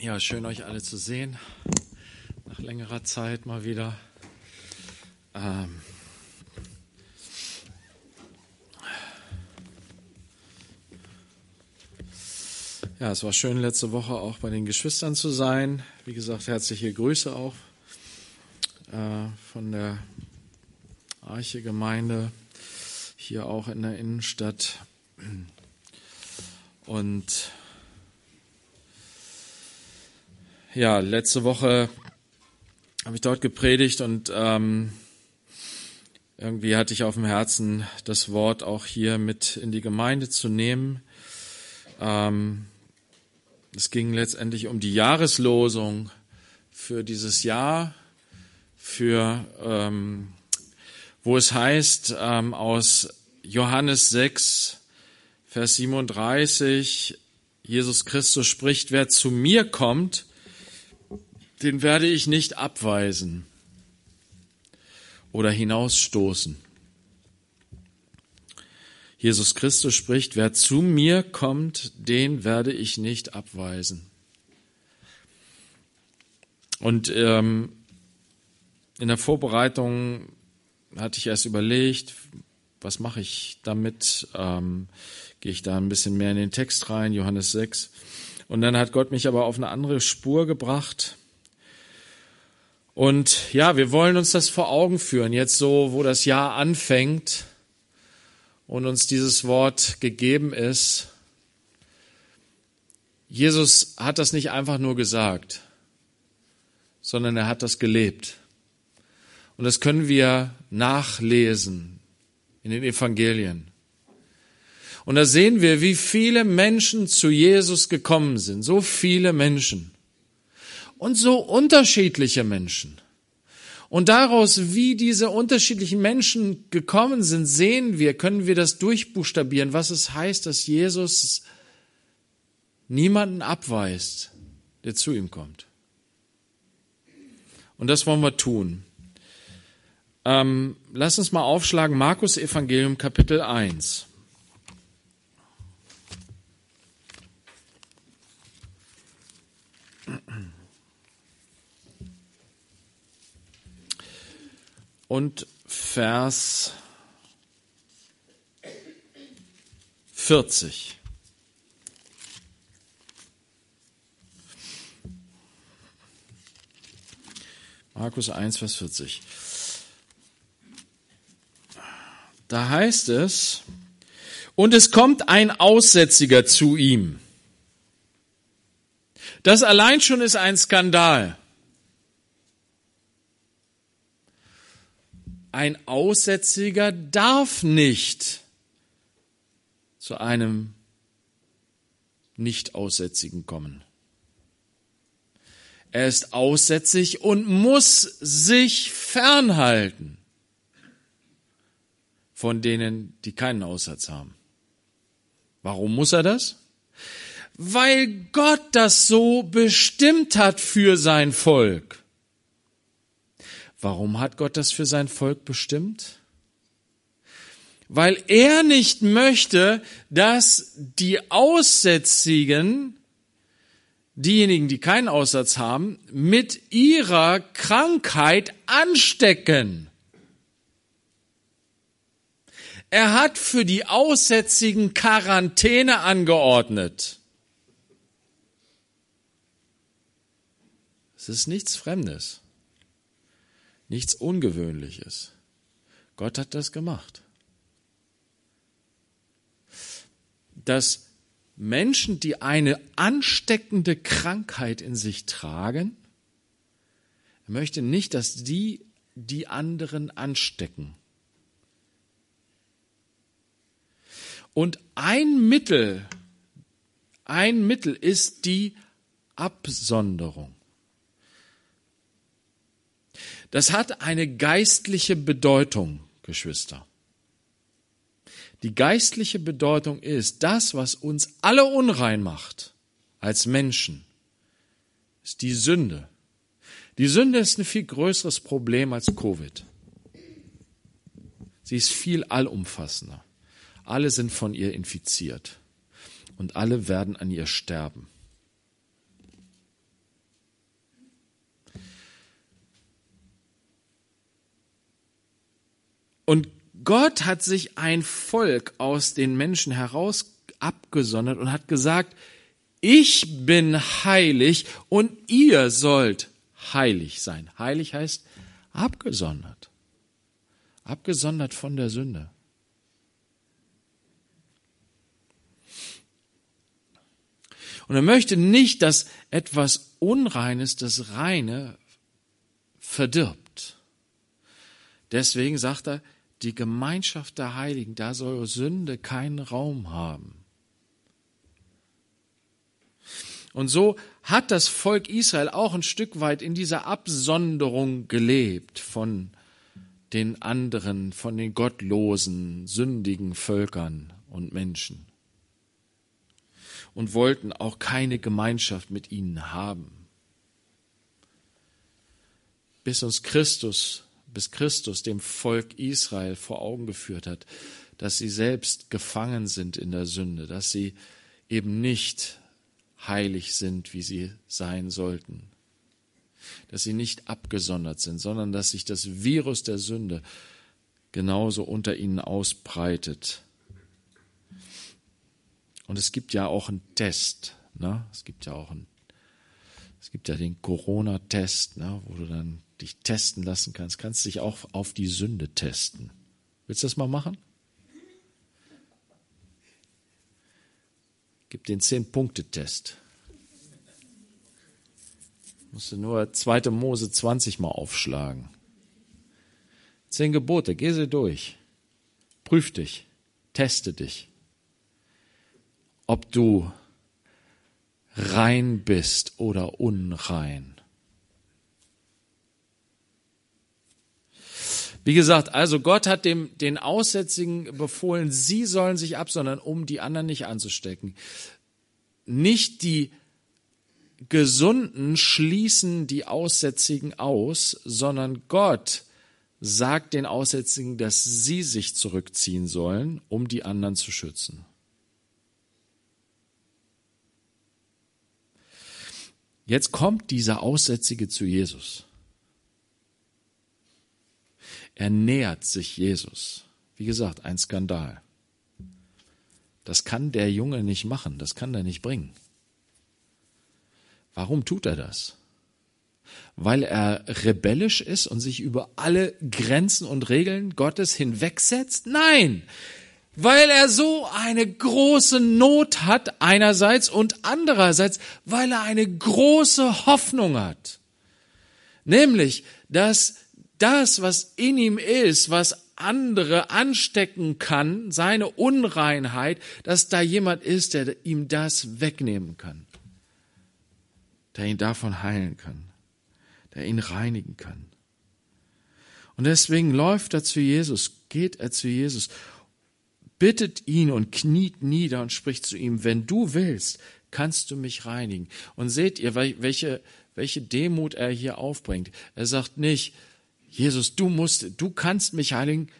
Ja, schön euch alle zu sehen. Nach längerer Zeit mal wieder. Ähm ja, es war schön letzte Woche auch bei den Geschwistern zu sein. Wie gesagt, herzliche Grüße auch äh, von der Arche Gemeinde hier auch in der Innenstadt. Und ja, letzte Woche habe ich dort gepredigt und ähm, irgendwie hatte ich auf dem Herzen, das Wort auch hier mit in die Gemeinde zu nehmen. Ähm, es ging letztendlich um die Jahreslosung für dieses Jahr, für ähm, wo es heißt ähm, aus Johannes 6, Vers 37, Jesus Christus spricht, wer zu mir kommt, den werde ich nicht abweisen oder hinausstoßen. Jesus Christus spricht, wer zu mir kommt, den werde ich nicht abweisen. Und ähm, in der Vorbereitung hatte ich erst überlegt, was mache ich damit? Ähm, Gehe ich da ein bisschen mehr in den Text rein, Johannes 6. Und dann hat Gott mich aber auf eine andere Spur gebracht. Und ja, wir wollen uns das vor Augen führen, jetzt so, wo das Jahr anfängt und uns dieses Wort gegeben ist. Jesus hat das nicht einfach nur gesagt, sondern er hat das gelebt. Und das können wir nachlesen in den Evangelien. Und da sehen wir, wie viele Menschen zu Jesus gekommen sind. So viele Menschen und so unterschiedliche Menschen. Und daraus, wie diese unterschiedlichen Menschen gekommen sind, sehen wir, können wir das durchbuchstabieren, was es heißt, dass Jesus niemanden abweist, der zu ihm kommt. Und das wollen wir tun. Ähm, lass uns mal aufschlagen, Markus Evangelium Kapitel 1. und Vers 40. Markus 1, Vers 40. Da heißt es, und es kommt ein Aussätziger zu ihm. Das allein schon ist ein Skandal. Ein Aussätziger darf nicht zu einem Nicht-Aussätzigen kommen. Er ist aussätzig und muss sich fernhalten von denen, die keinen Aussatz haben. Warum muss er das? Weil Gott das so bestimmt hat für sein Volk. Warum hat Gott das für sein Volk bestimmt? Weil er nicht möchte, dass die Aussätzigen, diejenigen, die keinen Aussatz haben, mit ihrer Krankheit anstecken. Er hat für die Aussätzigen Quarantäne angeordnet. Es ist nichts Fremdes. Nichts Ungewöhnliches. Gott hat das gemacht. Dass Menschen, die eine ansteckende Krankheit in sich tragen, möchte nicht, dass die die anderen anstecken. Und ein Mittel, ein Mittel ist die Absonderung. Das hat eine geistliche Bedeutung, Geschwister. Die geistliche Bedeutung ist, das, was uns alle unrein macht als Menschen, ist die Sünde. Die Sünde ist ein viel größeres Problem als Covid. Sie ist viel allumfassender. Alle sind von ihr infiziert und alle werden an ihr sterben. Gott hat sich ein Volk aus den Menschen heraus abgesondert und hat gesagt, ich bin heilig und ihr sollt heilig sein. Heilig heißt abgesondert. Abgesondert von der Sünde. Und er möchte nicht, dass etwas Unreines das Reine verdirbt. Deswegen sagt er, die Gemeinschaft der Heiligen, da soll Sünde keinen Raum haben. Und so hat das Volk Israel auch ein Stück weit in dieser Absonderung gelebt von den anderen, von den gottlosen, sündigen Völkern und Menschen und wollten auch keine Gemeinschaft mit ihnen haben. Bis uns Christus, bis Christus dem Volk Israel vor Augen geführt hat, dass sie selbst gefangen sind in der Sünde, dass sie eben nicht heilig sind, wie sie sein sollten, dass sie nicht abgesondert sind, sondern dass sich das Virus der Sünde genauso unter ihnen ausbreitet und es gibt ja auch einen Test. Ne? Es gibt ja auch einen, es gibt ja den Corona-Test, ne? wo du dann dich testen lassen kannst. Kannst dich auch auf die Sünde testen. Willst du das mal machen? Gib den Zehn-Punkte-Test. Musst du nur 2. Mose 20 mal aufschlagen. Zehn Gebote, geh sie durch. Prüf dich. Teste dich ob du rein bist oder unrein. Wie gesagt, also Gott hat dem, den Aussätzigen befohlen, sie sollen sich absondern, um die anderen nicht anzustecken. Nicht die Gesunden schließen die Aussätzigen aus, sondern Gott sagt den Aussätzigen, dass sie sich zurückziehen sollen, um die anderen zu schützen. Jetzt kommt dieser Aussätzige zu Jesus. Er nähert sich Jesus. Wie gesagt, ein Skandal. Das kann der Junge nicht machen, das kann er nicht bringen. Warum tut er das? Weil er rebellisch ist und sich über alle Grenzen und Regeln Gottes hinwegsetzt? Nein, weil er so eine große Not hat einerseits und andererseits, weil er eine große Hoffnung hat. Nämlich, dass das, was in ihm ist, was andere anstecken kann, seine Unreinheit, dass da jemand ist, der ihm das wegnehmen kann, der ihn davon heilen kann, der ihn reinigen kann. Und deswegen läuft er zu Jesus, geht er zu Jesus bittet ihn und kniet nieder und spricht zu ihm, wenn du willst, kannst du mich reinigen. Und seht ihr, welche, welche Demut er hier aufbringt. Er sagt nicht, Jesus, du musst, du kannst mich heiligen,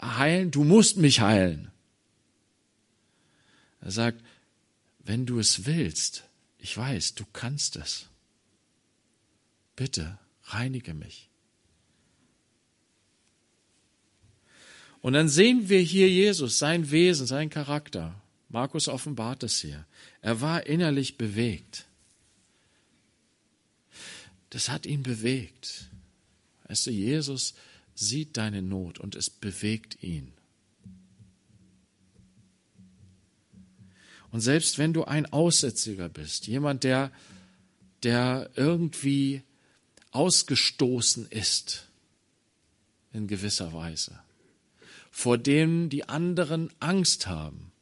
heilen, du musst mich heilen. Er sagt, wenn du es willst, ich weiß, du kannst es. Bitte, reinige mich. Und dann sehen wir hier Jesus, sein Wesen, sein Charakter. Markus offenbart es hier. Er war innerlich bewegt. Das hat ihn bewegt. Weißt du, Jesus sieht deine Not und es bewegt ihn. Und selbst wenn du ein Aussätziger bist, jemand, der, der irgendwie ausgestoßen ist, in gewisser Weise, vor dem die anderen Angst haben.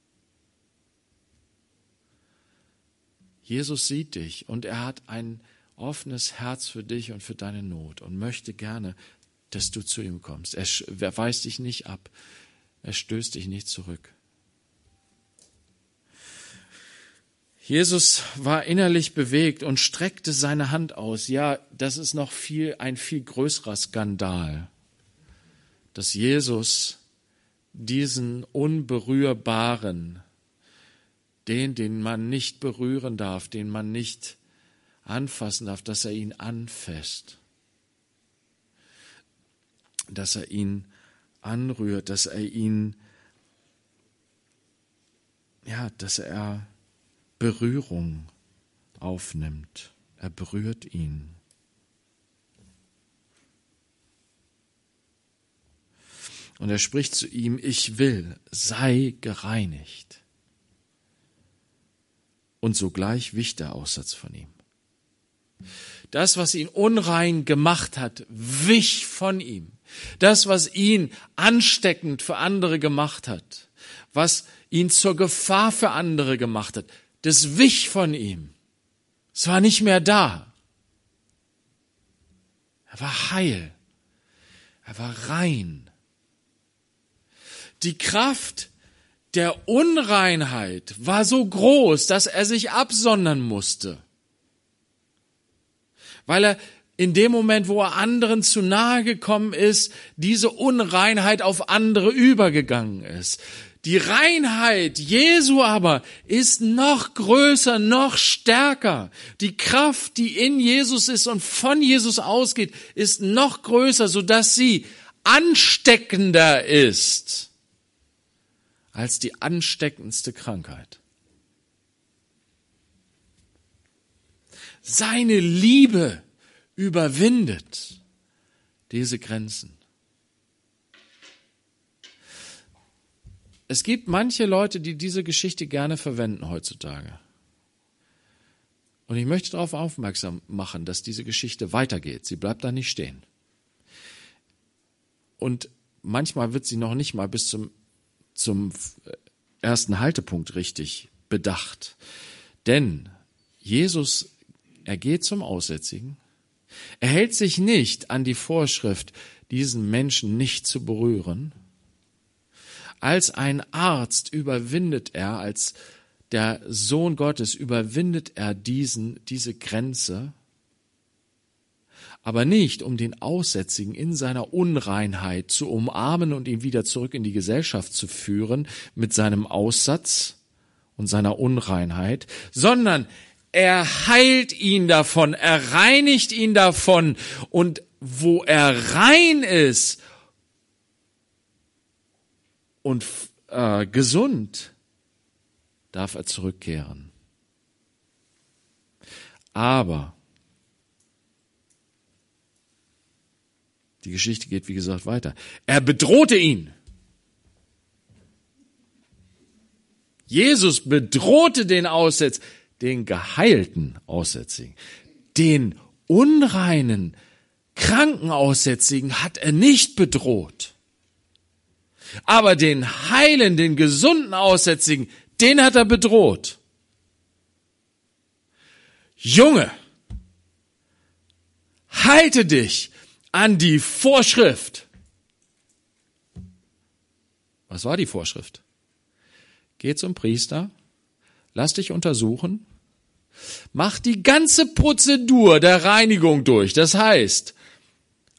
Jesus sieht dich und er hat ein offenes Herz für dich und für deine Not und möchte gerne, dass du zu ihm kommst. Er weist dich nicht ab. Er stößt dich nicht zurück. Jesus war innerlich bewegt und streckte seine Hand aus. Ja, das ist noch viel, ein viel größerer Skandal, dass Jesus diesen Unberührbaren, den, den man nicht berühren darf, den man nicht anfassen darf, dass er ihn anfasst, dass er ihn anrührt, dass er ihn, ja, dass er Berührung aufnimmt. Er berührt ihn. Und er spricht zu ihm, ich will, sei gereinigt. Und sogleich wich der Aussatz von ihm. Das, was ihn unrein gemacht hat, wich von ihm. Das, was ihn ansteckend für andere gemacht hat, was ihn zur Gefahr für andere gemacht hat, das wich von ihm. Es war nicht mehr da. Er war heil. Er war rein. Die Kraft der Unreinheit war so groß, dass er sich absondern musste. Weil er in dem Moment, wo er anderen zu nahe gekommen ist, diese Unreinheit auf andere übergegangen ist. Die Reinheit Jesu aber ist noch größer, noch stärker. Die Kraft, die in Jesus ist und von Jesus ausgeht, ist noch größer, sodass sie ansteckender ist als die ansteckendste Krankheit. Seine Liebe überwindet diese Grenzen. Es gibt manche Leute, die diese Geschichte gerne verwenden heutzutage. Und ich möchte darauf aufmerksam machen, dass diese Geschichte weitergeht. Sie bleibt da nicht stehen. Und manchmal wird sie noch nicht mal bis zum zum ersten Haltepunkt richtig bedacht. Denn Jesus, er geht zum Aussätzigen, er hält sich nicht an die Vorschrift, diesen Menschen nicht zu berühren. Als ein Arzt überwindet er, als der Sohn Gottes überwindet er diesen, diese Grenze aber nicht um den Aussätzigen in seiner Unreinheit zu umarmen und ihn wieder zurück in die Gesellschaft zu führen mit seinem Aussatz und seiner Unreinheit, sondern er heilt ihn davon, er reinigt ihn davon und wo er rein ist und äh, gesund, darf er zurückkehren. Aber Die Geschichte geht, wie gesagt, weiter. Er bedrohte ihn. Jesus bedrohte den Aussetz, den geheilten Aussätzigen, den unreinen, kranken Aussätzigen hat er nicht bedroht. Aber den heilen, den gesunden Aussätzigen, den hat er bedroht. Junge, halte dich an die Vorschrift. Was war die Vorschrift? Geh zum Priester, lass dich untersuchen, mach die ganze Prozedur der Reinigung durch. Das heißt,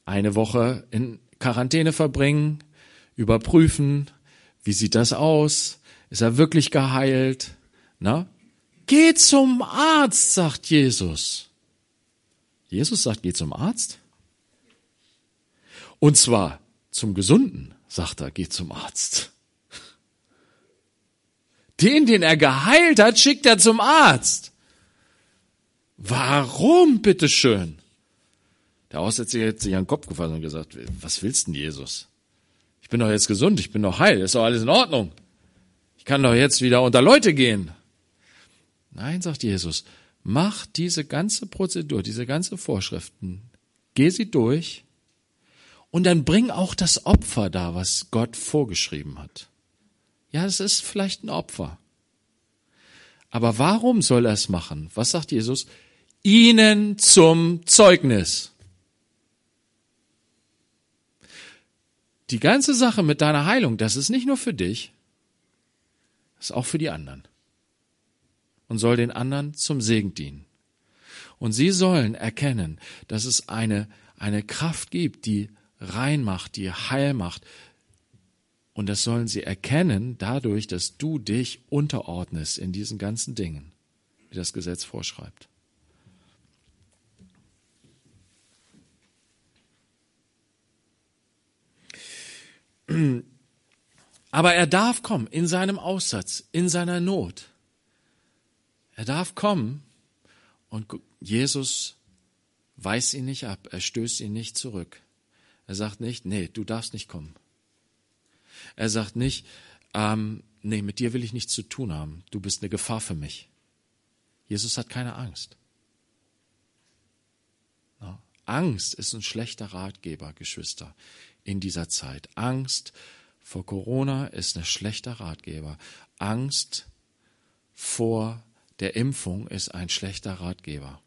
eine Woche in Quarantäne verbringen, überprüfen, wie sieht das aus? Ist er wirklich geheilt? Na? Geh zum Arzt, sagt Jesus. Jesus sagt, geh zum Arzt? Und zwar zum Gesunden, sagt er, geht zum Arzt. Den, den er geheilt hat, schickt er zum Arzt. Warum, bitteschön? Der Aussätzige hat sich an den Kopf gefasst und gesagt, was willst denn Jesus? Ich bin doch jetzt gesund, ich bin doch heil, ist doch alles in Ordnung. Ich kann doch jetzt wieder unter Leute gehen. Nein, sagt Jesus, mach diese ganze Prozedur, diese ganze Vorschriften, geh sie durch und dann bring auch das Opfer da, was Gott vorgeschrieben hat. Ja, es ist vielleicht ein Opfer. Aber warum soll er es machen? Was sagt Jesus? Ihnen zum Zeugnis. Die ganze Sache mit deiner Heilung, das ist nicht nur für dich, das ist auch für die anderen. Und soll den anderen zum Segen dienen. Und sie sollen erkennen, dass es eine, eine Kraft gibt, die rein macht, die heil macht. Und das sollen sie erkennen dadurch, dass du dich unterordnest in diesen ganzen Dingen, wie das Gesetz vorschreibt. Aber er darf kommen in seinem Aussatz, in seiner Not. Er darf kommen und Jesus weist ihn nicht ab, er stößt ihn nicht zurück. Er sagt nicht, nee, du darfst nicht kommen. Er sagt nicht, ähm, nee, mit dir will ich nichts zu tun haben, du bist eine Gefahr für mich. Jesus hat keine Angst. Angst ist ein schlechter Ratgeber, Geschwister, in dieser Zeit. Angst vor Corona ist ein schlechter Ratgeber. Angst vor der Impfung ist ein schlechter Ratgeber.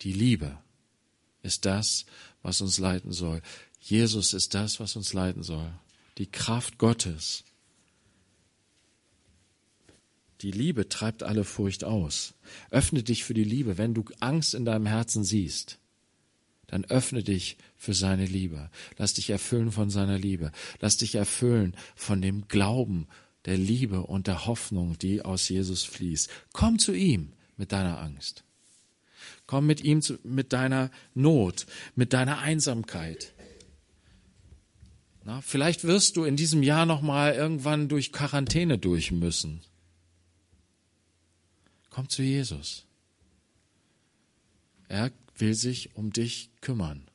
Die Liebe ist das, was uns leiten soll. Jesus ist das, was uns leiten soll. Die Kraft Gottes. Die Liebe treibt alle Furcht aus. Öffne dich für die Liebe. Wenn du Angst in deinem Herzen siehst, dann öffne dich für seine Liebe. Lass dich erfüllen von seiner Liebe. Lass dich erfüllen von dem Glauben, der Liebe und der Hoffnung, die aus Jesus fließt. Komm zu ihm mit deiner Angst. Komm mit ihm zu, mit deiner Not, mit deiner Einsamkeit. Na, vielleicht wirst du in diesem Jahr noch mal irgendwann durch Quarantäne durch müssen. Komm zu Jesus. Er will sich um dich kümmern.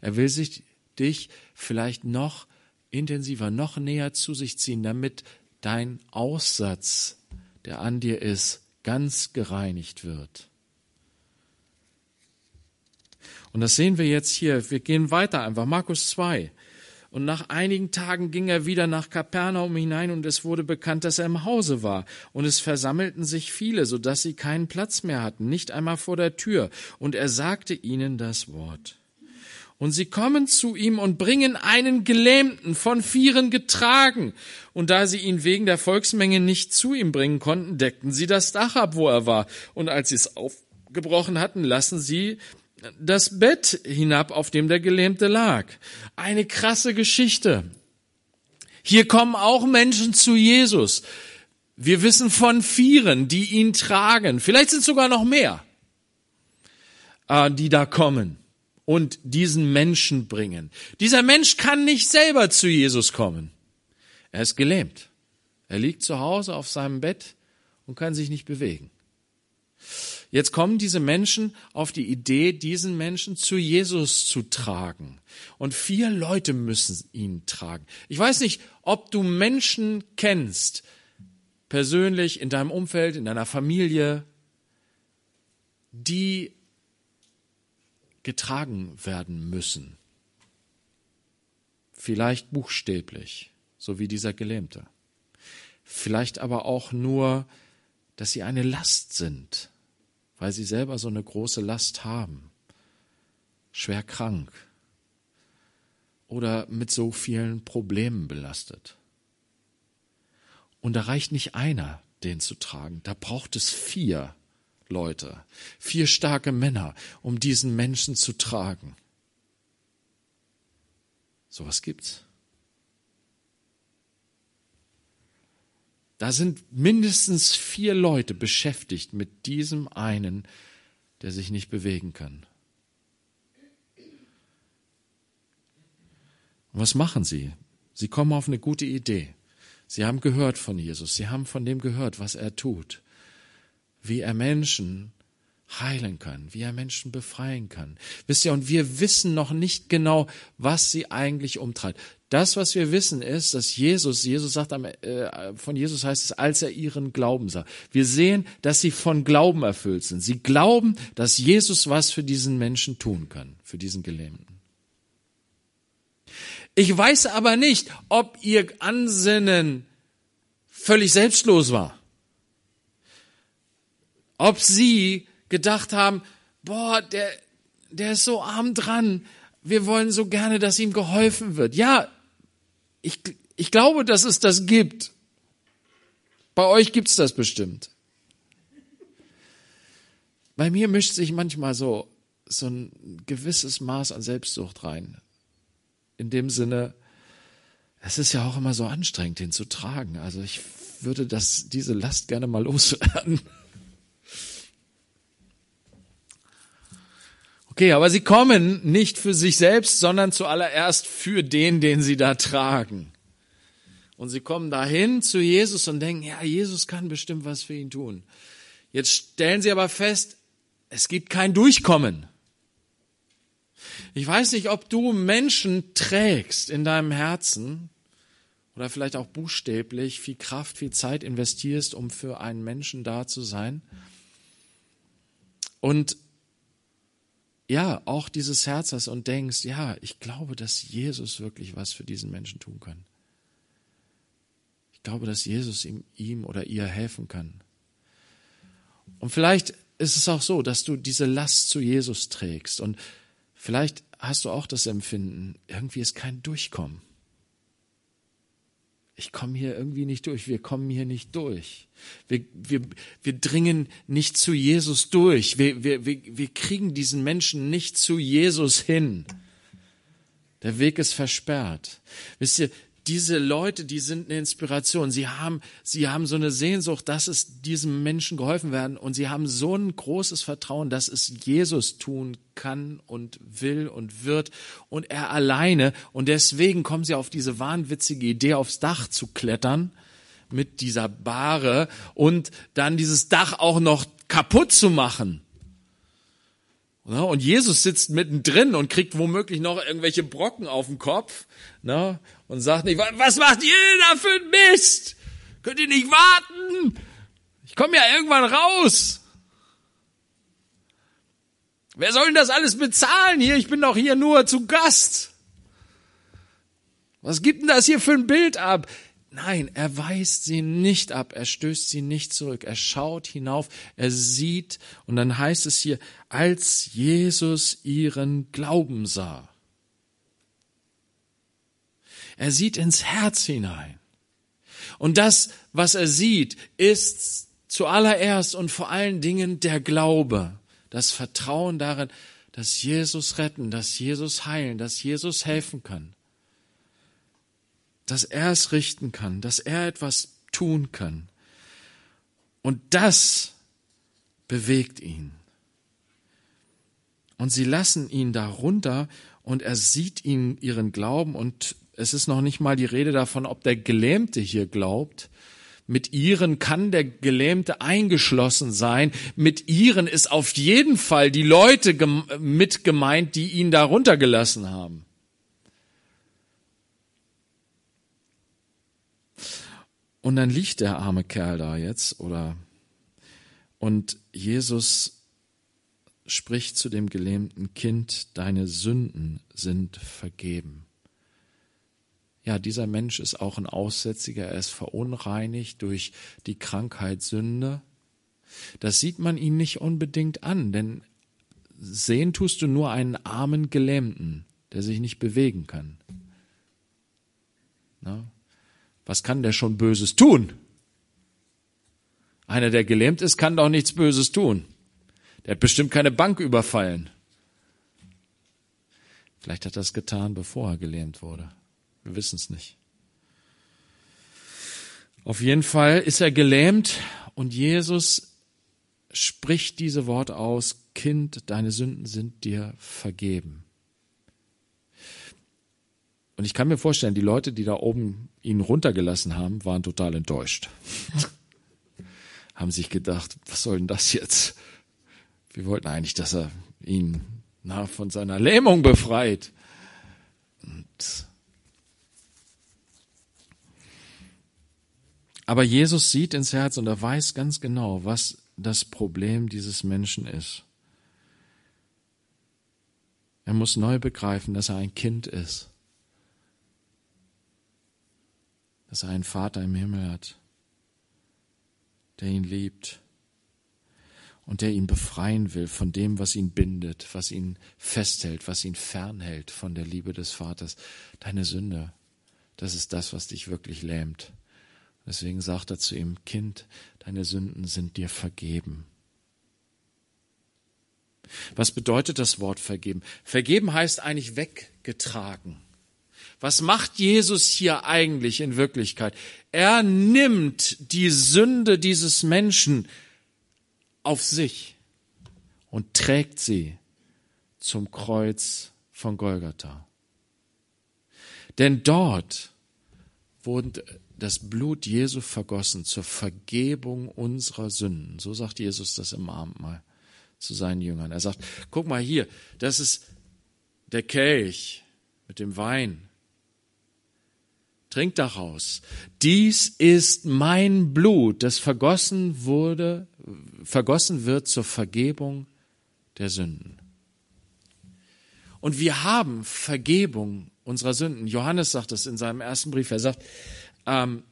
Er will sich dich vielleicht noch intensiver, noch näher zu sich ziehen, damit dein Aussatz, der an dir ist, ganz gereinigt wird. Und das sehen wir jetzt hier. Wir gehen weiter einfach. Markus 2. Und nach einigen Tagen ging er wieder nach Kapernaum hinein und es wurde bekannt, dass er im Hause war. Und es versammelten sich viele, so dass sie keinen Platz mehr hatten, nicht einmal vor der Tür. Und er sagte ihnen das Wort. Und sie kommen zu ihm und bringen einen Gelähmten von Vieren getragen. Und da sie ihn wegen der Volksmenge nicht zu ihm bringen konnten, deckten sie das Dach ab, wo er war. Und als sie es aufgebrochen hatten, lassen sie das Bett hinab, auf dem der Gelähmte lag. Eine krasse Geschichte. Hier kommen auch Menschen zu Jesus. Wir wissen von Vieren, die ihn tragen. Vielleicht sind sogar noch mehr, äh, die da kommen und diesen Menschen bringen. Dieser Mensch kann nicht selber zu Jesus kommen. Er ist gelähmt. Er liegt zu Hause auf seinem Bett und kann sich nicht bewegen. Jetzt kommen diese Menschen auf die Idee, diesen Menschen zu Jesus zu tragen. Und vier Leute müssen ihn tragen. Ich weiß nicht, ob du Menschen kennst, persönlich, in deinem Umfeld, in deiner Familie, die getragen werden müssen. Vielleicht buchstäblich, so wie dieser Gelähmte. Vielleicht aber auch nur, dass sie eine Last sind, weil sie selber so eine große Last haben, schwer krank oder mit so vielen Problemen belastet. Und da reicht nicht einer, den zu tragen, da braucht es vier Leute, vier starke Männer, um diesen Menschen zu tragen. Sowas gibt's. Da sind mindestens vier Leute beschäftigt mit diesem einen, der sich nicht bewegen kann. Und was machen sie? Sie kommen auf eine gute Idee. Sie haben gehört von Jesus. Sie haben von dem gehört, was er tut. Wie er Menschen heilen kann, wie er Menschen befreien kann. Wisst ihr, und wir wissen noch nicht genau, was sie eigentlich umtreibt. Das, was wir wissen, ist, dass Jesus, Jesus sagt, äh, von Jesus heißt es, als er ihren Glauben sah. Wir sehen, dass sie von Glauben erfüllt sind. Sie glauben, dass Jesus was für diesen Menschen tun kann, für diesen Gelähmten. Ich weiß aber nicht, ob ihr Ansinnen völlig selbstlos war. Ob sie gedacht haben, boah, der, der ist so arm dran. Wir wollen so gerne, dass ihm geholfen wird. Ja, ich, ich glaube, dass es das gibt. Bei euch gibt's das bestimmt. Bei mir mischt sich manchmal so, so ein gewisses Maß an Selbstsucht rein. In dem Sinne, es ist ja auch immer so anstrengend, den zu tragen. Also ich würde das, diese Last gerne mal loswerden. Okay, aber sie kommen nicht für sich selbst, sondern zuallererst für den, den sie da tragen. Und sie kommen dahin zu Jesus und denken, ja, Jesus kann bestimmt was für ihn tun. Jetzt stellen sie aber fest, es gibt kein Durchkommen. Ich weiß nicht, ob du Menschen trägst in deinem Herzen oder vielleicht auch buchstäblich viel Kraft, viel Zeit investierst, um für einen Menschen da zu sein. Und ja, auch dieses Herz hast und denkst, ja, ich glaube, dass Jesus wirklich was für diesen Menschen tun kann. Ich glaube, dass Jesus ihm, ihm oder ihr helfen kann. Und vielleicht ist es auch so, dass du diese Last zu Jesus trägst und vielleicht hast du auch das Empfinden, irgendwie ist kein Durchkommen ich komme hier irgendwie nicht durch, wir kommen hier nicht durch. Wir, wir, wir dringen nicht zu Jesus durch. Wir, wir, wir, wir kriegen diesen Menschen nicht zu Jesus hin. Der Weg ist versperrt. Wisst ihr, diese Leute, die sind eine Inspiration. Sie haben, sie haben so eine Sehnsucht, dass es diesem Menschen geholfen werden und sie haben so ein großes Vertrauen, dass es Jesus tun kann und will und wird und er alleine. Und deswegen kommen sie auf diese wahnwitzige Idee, aufs Dach zu klettern mit dieser Bahre und dann dieses Dach auch noch kaputt zu machen. Und Jesus sitzt mittendrin und kriegt womöglich noch irgendwelche Brocken auf den Kopf ne? Und sagt nicht, was macht ihr da für ein Mist? Könnt ihr nicht warten? Ich komme ja irgendwann raus. Wer soll denn das alles bezahlen hier? Ich bin doch hier nur zu Gast. Was gibt denn das hier für ein Bild ab? Nein, er weist sie nicht ab, er stößt sie nicht zurück, er schaut hinauf, er sieht, und dann heißt es hier, als Jesus ihren Glauben sah. Er sieht ins Herz hinein. Und das, was er sieht, ist zuallererst und vor allen Dingen der Glaube, das Vertrauen darin, dass Jesus retten, dass Jesus heilen, dass Jesus helfen kann dass er es richten kann, dass er etwas tun kann. Und das bewegt ihn. Und sie lassen ihn darunter und er sieht ihn ihren Glauben und es ist noch nicht mal die Rede davon, ob der Gelähmte hier glaubt. Mit ihren kann der Gelähmte eingeschlossen sein. Mit ihren ist auf jeden Fall die Leute mit gemeint, die ihn darunter gelassen haben. Und dann liegt der arme Kerl da jetzt, oder? Und Jesus spricht zu dem gelähmten Kind, deine Sünden sind vergeben. Ja, dieser Mensch ist auch ein Aussätziger, er ist verunreinigt durch die Krankheit Sünde. Das sieht man ihm nicht unbedingt an, denn sehen tust du nur einen armen Gelähmten, der sich nicht bewegen kann. Na? was kann der schon Böses tun? Einer, der gelähmt ist, kann doch nichts Böses tun. Der hat bestimmt keine Bank überfallen. Vielleicht hat er es getan, bevor er gelähmt wurde. Wir wissen es nicht. Auf jeden Fall ist er gelähmt und Jesus spricht diese Worte aus, Kind, deine Sünden sind dir vergeben. Und ich kann mir vorstellen, die Leute, die da oben ihn runtergelassen haben, waren total enttäuscht. haben sich gedacht, was soll denn das jetzt? Wir wollten eigentlich, dass er ihn na, von seiner Lähmung befreit. Und aber Jesus sieht ins Herz und er weiß ganz genau, was das Problem dieses Menschen ist. Er muss neu begreifen, dass er ein Kind ist dass er einen Vater im Himmel hat, der ihn liebt und der ihn befreien will von dem, was ihn bindet, was ihn festhält, was ihn fernhält von der Liebe des Vaters. Deine Sünde, das ist das, was dich wirklich lähmt. Deswegen sagt er zu ihm, Kind, deine Sünden sind dir vergeben. Was bedeutet das Wort vergeben? Vergeben heißt eigentlich weggetragen. Was macht Jesus hier eigentlich in Wirklichkeit? Er nimmt die Sünde dieses Menschen auf sich und trägt sie zum Kreuz von Golgatha. Denn dort wurde das Blut Jesu vergossen zur Vergebung unserer Sünden. So sagt Jesus das im Abendmahl zu seinen Jüngern. Er sagt, guck mal hier, das ist der Kelch mit dem Wein. Trink daraus. Dies ist mein Blut, das vergossen wurde, vergossen wird zur Vergebung der Sünden. Und wir haben Vergebung unserer Sünden. Johannes sagt das in seinem ersten Brief. Er sagt, ähm,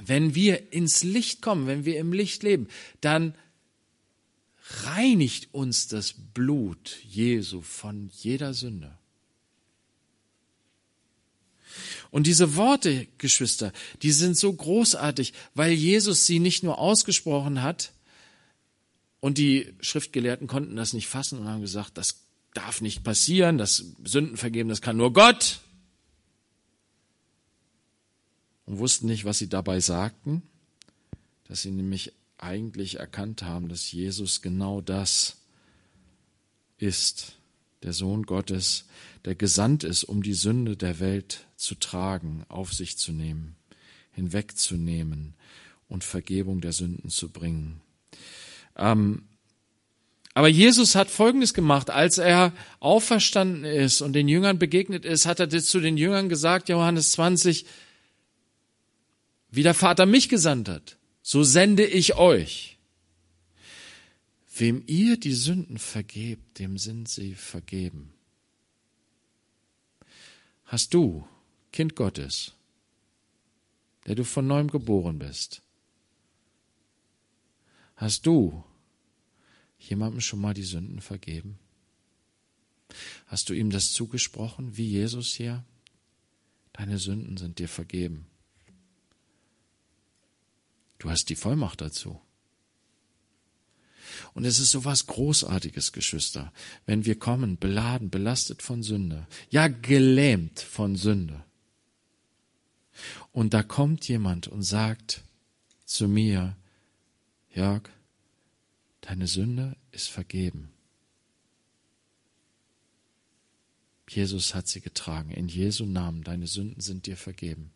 wenn wir ins Licht kommen, wenn wir im Licht leben, dann reinigt uns das Blut Jesu von jeder Sünde. Und diese Worte, Geschwister, die sind so großartig, weil Jesus sie nicht nur ausgesprochen hat und die Schriftgelehrten konnten das nicht fassen und haben gesagt, das darf nicht passieren, das Sünden vergeben, das kann nur Gott. Und wussten nicht, was sie dabei sagten, dass sie nämlich eigentlich erkannt haben, dass Jesus genau das ist, der Sohn Gottes, der gesandt ist, um die Sünde der Welt zu tragen, auf sich zu nehmen, hinwegzunehmen und Vergebung der Sünden zu bringen. Ähm, aber Jesus hat Folgendes gemacht, als er auferstanden ist und den Jüngern begegnet ist, hat er zu den Jüngern gesagt, Johannes 20, wie der Vater mich gesandt hat, so sende ich euch. Wem ihr die Sünden vergebt, dem sind sie vergeben. Hast du, Kind Gottes, der du von neuem geboren bist, hast du jemandem schon mal die Sünden vergeben? Hast du ihm das zugesprochen, wie Jesus hier? Deine Sünden sind dir vergeben. Du hast die Vollmacht dazu. Und es ist so was Großartiges, Geschwister, wenn wir kommen, beladen, belastet von Sünde, ja gelähmt von Sünde. Und da kommt jemand und sagt zu mir, Jörg, Deine Sünde ist vergeben. Jesus hat sie getragen. In Jesu Namen, deine Sünden sind dir vergeben.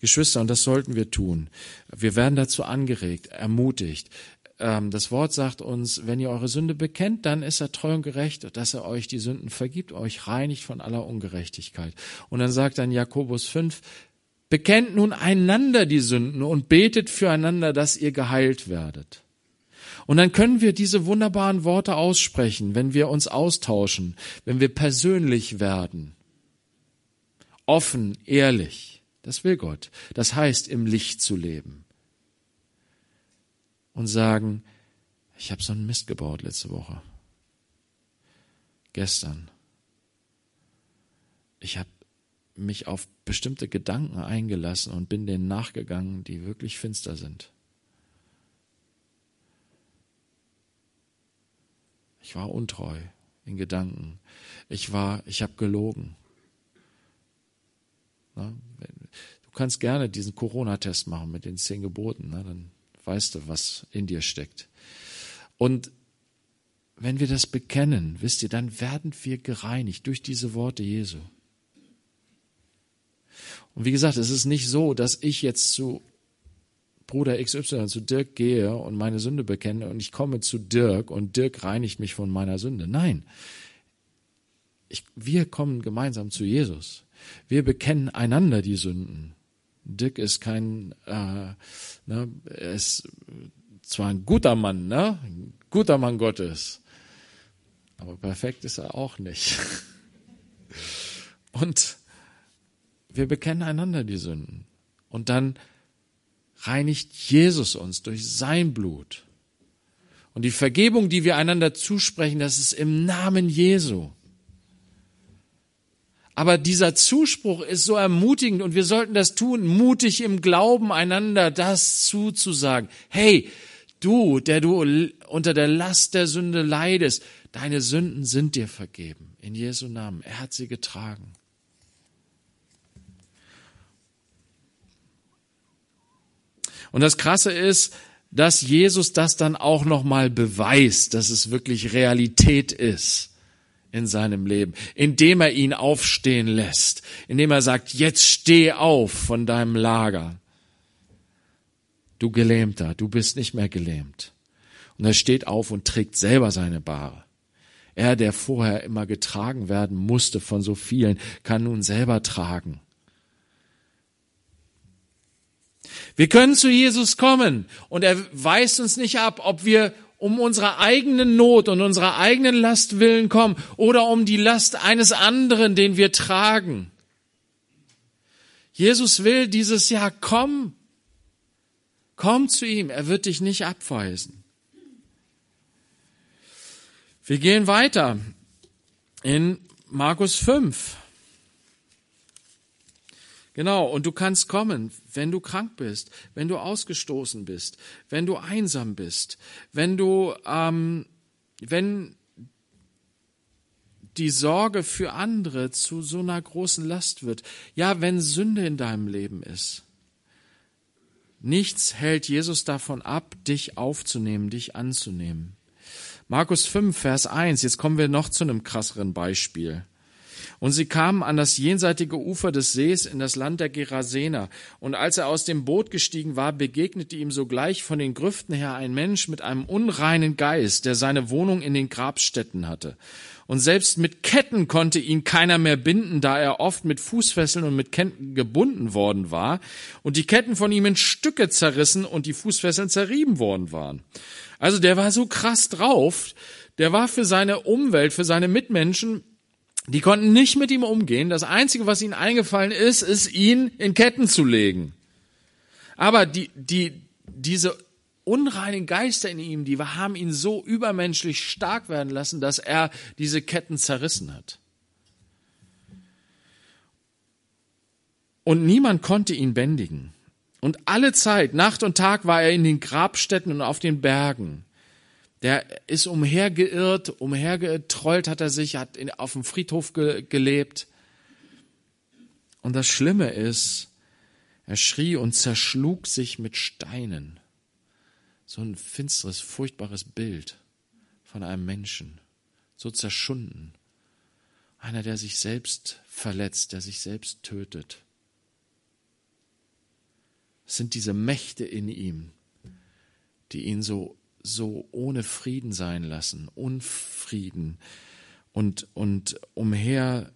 Geschwister, und das sollten wir tun. Wir werden dazu angeregt, ermutigt. Ähm, das Wort sagt uns, wenn ihr eure Sünde bekennt, dann ist er treu und gerecht, dass er euch die Sünden vergibt, euch reinigt von aller Ungerechtigkeit. Und dann sagt dann Jakobus 5, Bekennt nun einander die Sünden und betet füreinander, dass ihr geheilt werdet. Und dann können wir diese wunderbaren Worte aussprechen, wenn wir uns austauschen, wenn wir persönlich werden. Offen, ehrlich. Das will Gott. Das heißt, im Licht zu leben. Und sagen, ich habe so einen Mist gebaut letzte Woche. Gestern. Ich habe mich auf bestimmte Gedanken eingelassen und bin denen nachgegangen, die wirklich finster sind. Ich war untreu in Gedanken. Ich war, ich habe gelogen. Du kannst gerne diesen Corona-Test machen mit den zehn Geboten, dann weißt du, was in dir steckt. Und wenn wir das bekennen, wisst ihr, dann werden wir gereinigt durch diese Worte Jesu. Und wie gesagt, es ist nicht so, dass ich jetzt zu Bruder XY, zu Dirk gehe und meine Sünde bekenne und ich komme zu Dirk und Dirk reinigt mich von meiner Sünde. Nein. Ich, wir kommen gemeinsam zu Jesus. Wir bekennen einander die Sünden. Dirk ist kein, äh, ne, er ist zwar ein guter Mann, ne, ein guter Mann Gottes, aber perfekt ist er auch nicht. Und wir bekennen einander die Sünden. Und dann reinigt Jesus uns durch sein Blut. Und die Vergebung, die wir einander zusprechen, das ist im Namen Jesu. Aber dieser Zuspruch ist so ermutigend und wir sollten das tun, mutig im Glauben einander das zuzusagen. Hey, du, der du unter der Last der Sünde leidest, deine Sünden sind dir vergeben. In Jesu Namen. Er hat sie getragen. Und das Krasse ist, dass Jesus das dann auch nochmal beweist, dass es wirklich Realität ist in seinem Leben, indem er ihn aufstehen lässt, indem er sagt, jetzt steh auf von deinem Lager. Du Gelähmter, du bist nicht mehr gelähmt. Und er steht auf und trägt selber seine Bahre. Er, der vorher immer getragen werden musste von so vielen, kann nun selber tragen. Wir können zu Jesus kommen und er weist uns nicht ab, ob wir um unserer eigenen Not und unserer eigenen Last willen kommen oder um die Last eines anderen, den wir tragen. Jesus will dieses Jahr, komm, komm zu ihm, er wird dich nicht abweisen. Wir gehen weiter in Markus 5. Genau, und du kannst kommen, wenn du krank bist, wenn du ausgestoßen bist, wenn du einsam bist, wenn du, ähm, wenn die Sorge für andere zu so einer großen Last wird. Ja, wenn Sünde in deinem Leben ist. Nichts hält Jesus davon ab, dich aufzunehmen, dich anzunehmen. Markus 5, Vers 1, jetzt kommen wir noch zu einem krasseren Beispiel. Und sie kamen an das jenseitige Ufer des Sees in das Land der Gerasener. Und als er aus dem Boot gestiegen war, begegnete ihm sogleich von den Grüften her ein Mensch mit einem unreinen Geist, der seine Wohnung in den Grabstätten hatte. Und selbst mit Ketten konnte ihn keiner mehr binden, da er oft mit Fußfesseln und mit Ketten gebunden worden war und die Ketten von ihm in Stücke zerrissen und die Fußfesseln zerrieben worden waren. Also der war so krass drauf, der war für seine Umwelt, für seine Mitmenschen die konnten nicht mit ihm umgehen. Das Einzige, was ihnen eingefallen ist, ist, ihn in Ketten zu legen. Aber die, die, diese unreinen Geister in ihm, die haben ihn so übermenschlich stark werden lassen, dass er diese Ketten zerrissen hat. Und niemand konnte ihn bändigen. Und alle Zeit, Nacht und Tag war er in den Grabstätten und auf den Bergen. Der ist umhergeirrt, umhergetrollt hat er sich, hat in, auf dem Friedhof ge, gelebt. Und das Schlimme ist, er schrie und zerschlug sich mit Steinen. So ein finsteres, furchtbares Bild von einem Menschen. So zerschunden. Einer, der sich selbst verletzt, der sich selbst tötet. Es sind diese Mächte in ihm, die ihn so so ohne Frieden sein lassen, Unfrieden und, und umher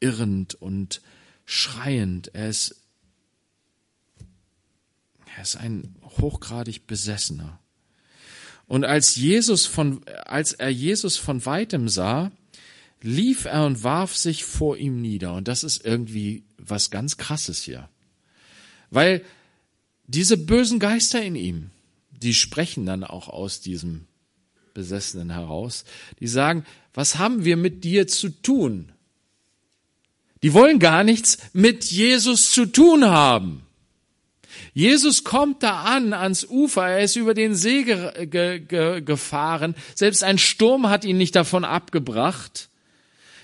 irrend und schreiend. Er ist, er ist ein hochgradig Besessener. Und als Jesus von, als er Jesus von weitem sah, lief er und warf sich vor ihm nieder. Und das ist irgendwie was ganz krasses hier. Weil diese bösen Geister in ihm, die sprechen dann auch aus diesem Besessenen heraus. Die sagen, was haben wir mit dir zu tun? Die wollen gar nichts mit Jesus zu tun haben. Jesus kommt da an ans Ufer, er ist über den See ge ge ge gefahren, selbst ein Sturm hat ihn nicht davon abgebracht.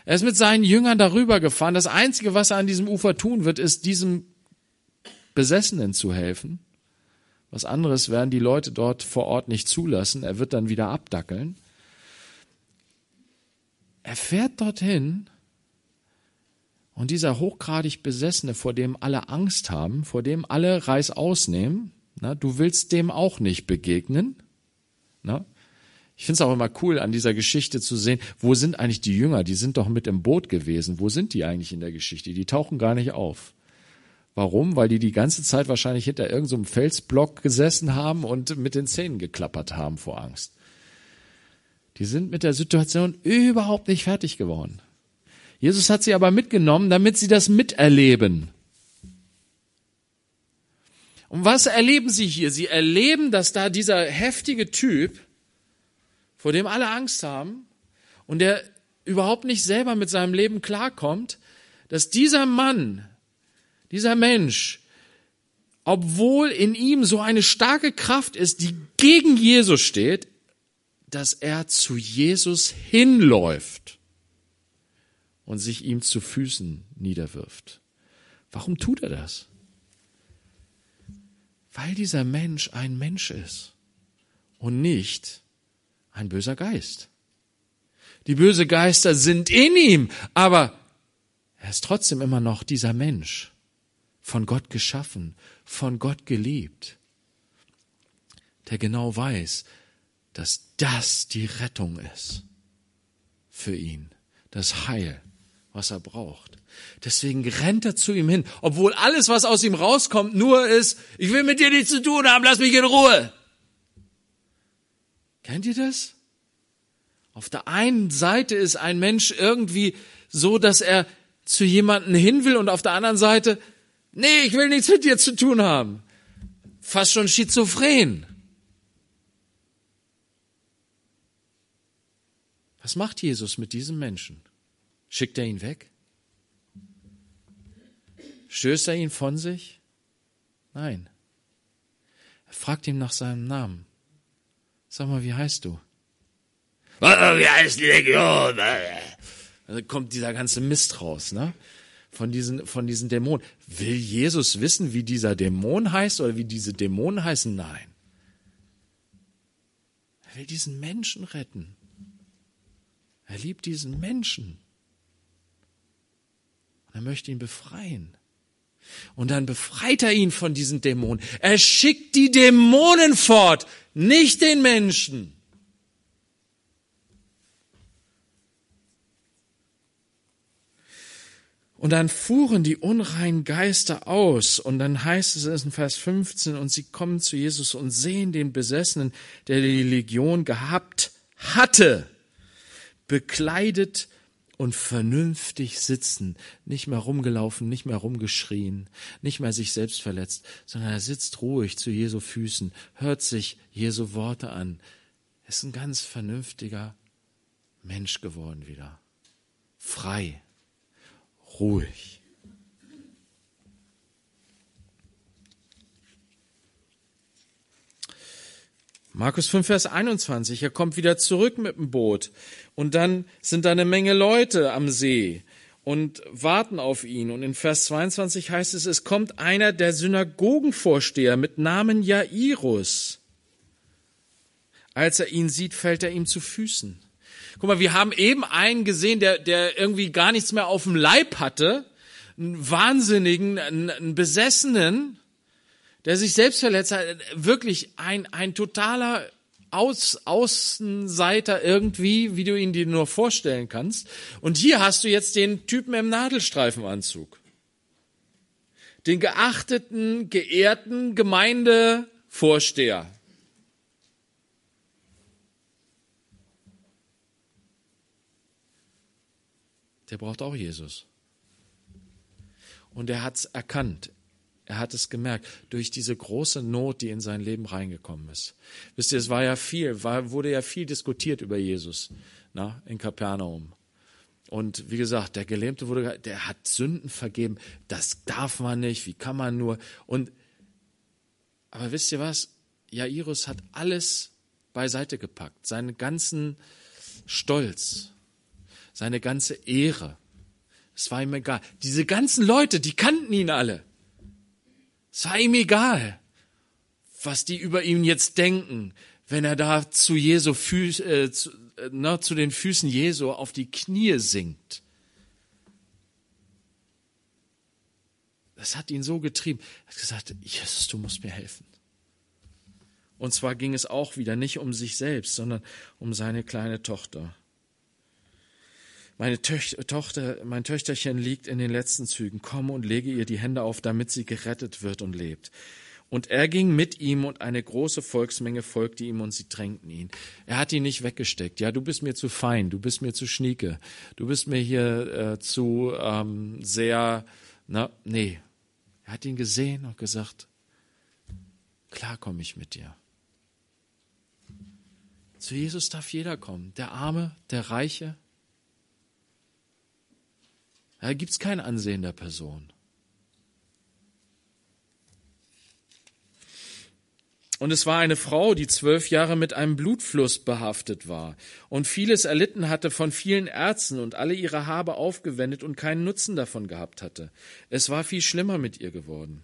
Er ist mit seinen Jüngern darüber gefahren. Das Einzige, was er an diesem Ufer tun wird, ist diesem Besessenen zu helfen. Was anderes werden die Leute dort vor Ort nicht zulassen. Er wird dann wieder abdackeln. Er fährt dorthin und dieser hochgradig Besessene, vor dem alle Angst haben, vor dem alle Reis ausnehmen, na, du willst dem auch nicht begegnen. Na? Ich finde es auch immer cool, an dieser Geschichte zu sehen, wo sind eigentlich die Jünger? Die sind doch mit im Boot gewesen. Wo sind die eigentlich in der Geschichte? Die tauchen gar nicht auf. Warum? Weil die die ganze Zeit wahrscheinlich hinter irgendeinem so Felsblock gesessen haben und mit den Zähnen geklappert haben vor Angst. Die sind mit der Situation überhaupt nicht fertig geworden. Jesus hat sie aber mitgenommen, damit sie das miterleben. Und was erleben sie hier? Sie erleben, dass da dieser heftige Typ, vor dem alle Angst haben und der überhaupt nicht selber mit seinem Leben klarkommt, dass dieser Mann dieser Mensch, obwohl in ihm so eine starke Kraft ist, die gegen Jesus steht, dass er zu Jesus hinläuft und sich ihm zu Füßen niederwirft. Warum tut er das? Weil dieser Mensch ein Mensch ist. und nicht ein böser Geist. Die böse Geister sind in ihm, aber er ist trotzdem immer noch dieser Mensch, von Gott geschaffen, von Gott geliebt, der genau weiß, dass das die Rettung ist für ihn, das Heil, was er braucht. Deswegen rennt er zu ihm hin, obwohl alles, was aus ihm rauskommt, nur ist, ich will mit dir nichts zu tun haben, lass mich in Ruhe. Kennt ihr das? Auf der einen Seite ist ein Mensch irgendwie so, dass er zu jemanden hin will und auf der anderen Seite, nee, ich will nichts mit dir zu tun haben. Fast schon schizophren. Was macht Jesus mit diesem Menschen? Schickt er ihn weg? Stößt er ihn von sich? Nein. Er fragt ihn nach seinem Namen. Sag mal, wie heißt du? Wie heißt Legion? Also kommt dieser ganze Mist raus, ne? Von diesen, von diesen Dämonen. Will Jesus wissen, wie dieser Dämon heißt oder wie diese Dämonen heißen? Nein. Er will diesen Menschen retten. Er liebt diesen Menschen. Und er möchte ihn befreien. Und dann befreit er ihn von diesen Dämonen. Er schickt die Dämonen fort, nicht den Menschen. Und dann fuhren die unreinen Geister aus. Und dann heißt es in Vers 15, und sie kommen zu Jesus und sehen den Besessenen, der die Legion gehabt hatte, bekleidet und vernünftig sitzen, nicht mehr rumgelaufen, nicht mehr rumgeschrien, nicht mehr sich selbst verletzt, sondern er sitzt ruhig zu Jesu Füßen, hört sich Jesu Worte an, ist ein ganz vernünftiger Mensch geworden wieder, frei, ruhig. Markus 5, Vers 21, er kommt wieder zurück mit dem Boot und dann sind da eine Menge Leute am See und warten auf ihn. Und in Vers 22 heißt es, es kommt einer der Synagogenvorsteher mit Namen Jairus. Als er ihn sieht, fällt er ihm zu Füßen. Guck mal, wir haben eben einen gesehen, der, der irgendwie gar nichts mehr auf dem Leib hatte, einen Wahnsinnigen, einen, einen Besessenen, der sich selbst verletzt hat, wirklich ein, ein totaler Aus, Außenseiter irgendwie, wie du ihn dir nur vorstellen kannst. Und hier hast du jetzt den Typen im Nadelstreifenanzug. Den geachteten, geehrten Gemeindevorsteher. Der braucht auch Jesus. Und er hat's erkannt. Er hat es gemerkt durch diese große Not, die in sein Leben reingekommen ist. Wisst ihr, es war ja viel, war, wurde ja viel diskutiert über Jesus na, in Kapernaum. Und wie gesagt, der Gelähmte wurde, der hat Sünden vergeben. Das darf man nicht. Wie kann man nur? Und aber wisst ihr was? Jairus hat alles beiseite gepackt, seinen ganzen Stolz, seine ganze Ehre. Es war ihm egal. Diese ganzen Leute, die kannten ihn alle. Es war ihm egal, was die über ihn jetzt denken, wenn er da zu Jesu Füß, äh, zu, äh, ne, zu den Füßen Jesu auf die Knie sinkt. Das hat ihn so getrieben. Er hat gesagt, Jesus, du musst mir helfen. Und zwar ging es auch wieder nicht um sich selbst, sondern um seine kleine Tochter. Meine Tochter, mein Töchterchen liegt in den letzten Zügen. Komm und lege ihr die Hände auf, damit sie gerettet wird und lebt. Und er ging mit ihm und eine große Volksmenge folgte ihm und sie drängten ihn. Er hat ihn nicht weggesteckt. Ja, du bist mir zu fein, du bist mir zu schnieke, du bist mir hier äh, zu ähm, sehr, na, nee. Er hat ihn gesehen und gesagt, klar komme ich mit dir. Zu Jesus darf jeder kommen. Der Arme, der Reiche, da gibt es kein Ansehen der Person. Und es war eine Frau, die zwölf Jahre mit einem Blutfluss behaftet war und vieles erlitten hatte von vielen Ärzten und alle ihre Habe aufgewendet und keinen Nutzen davon gehabt hatte. Es war viel schlimmer mit ihr geworden.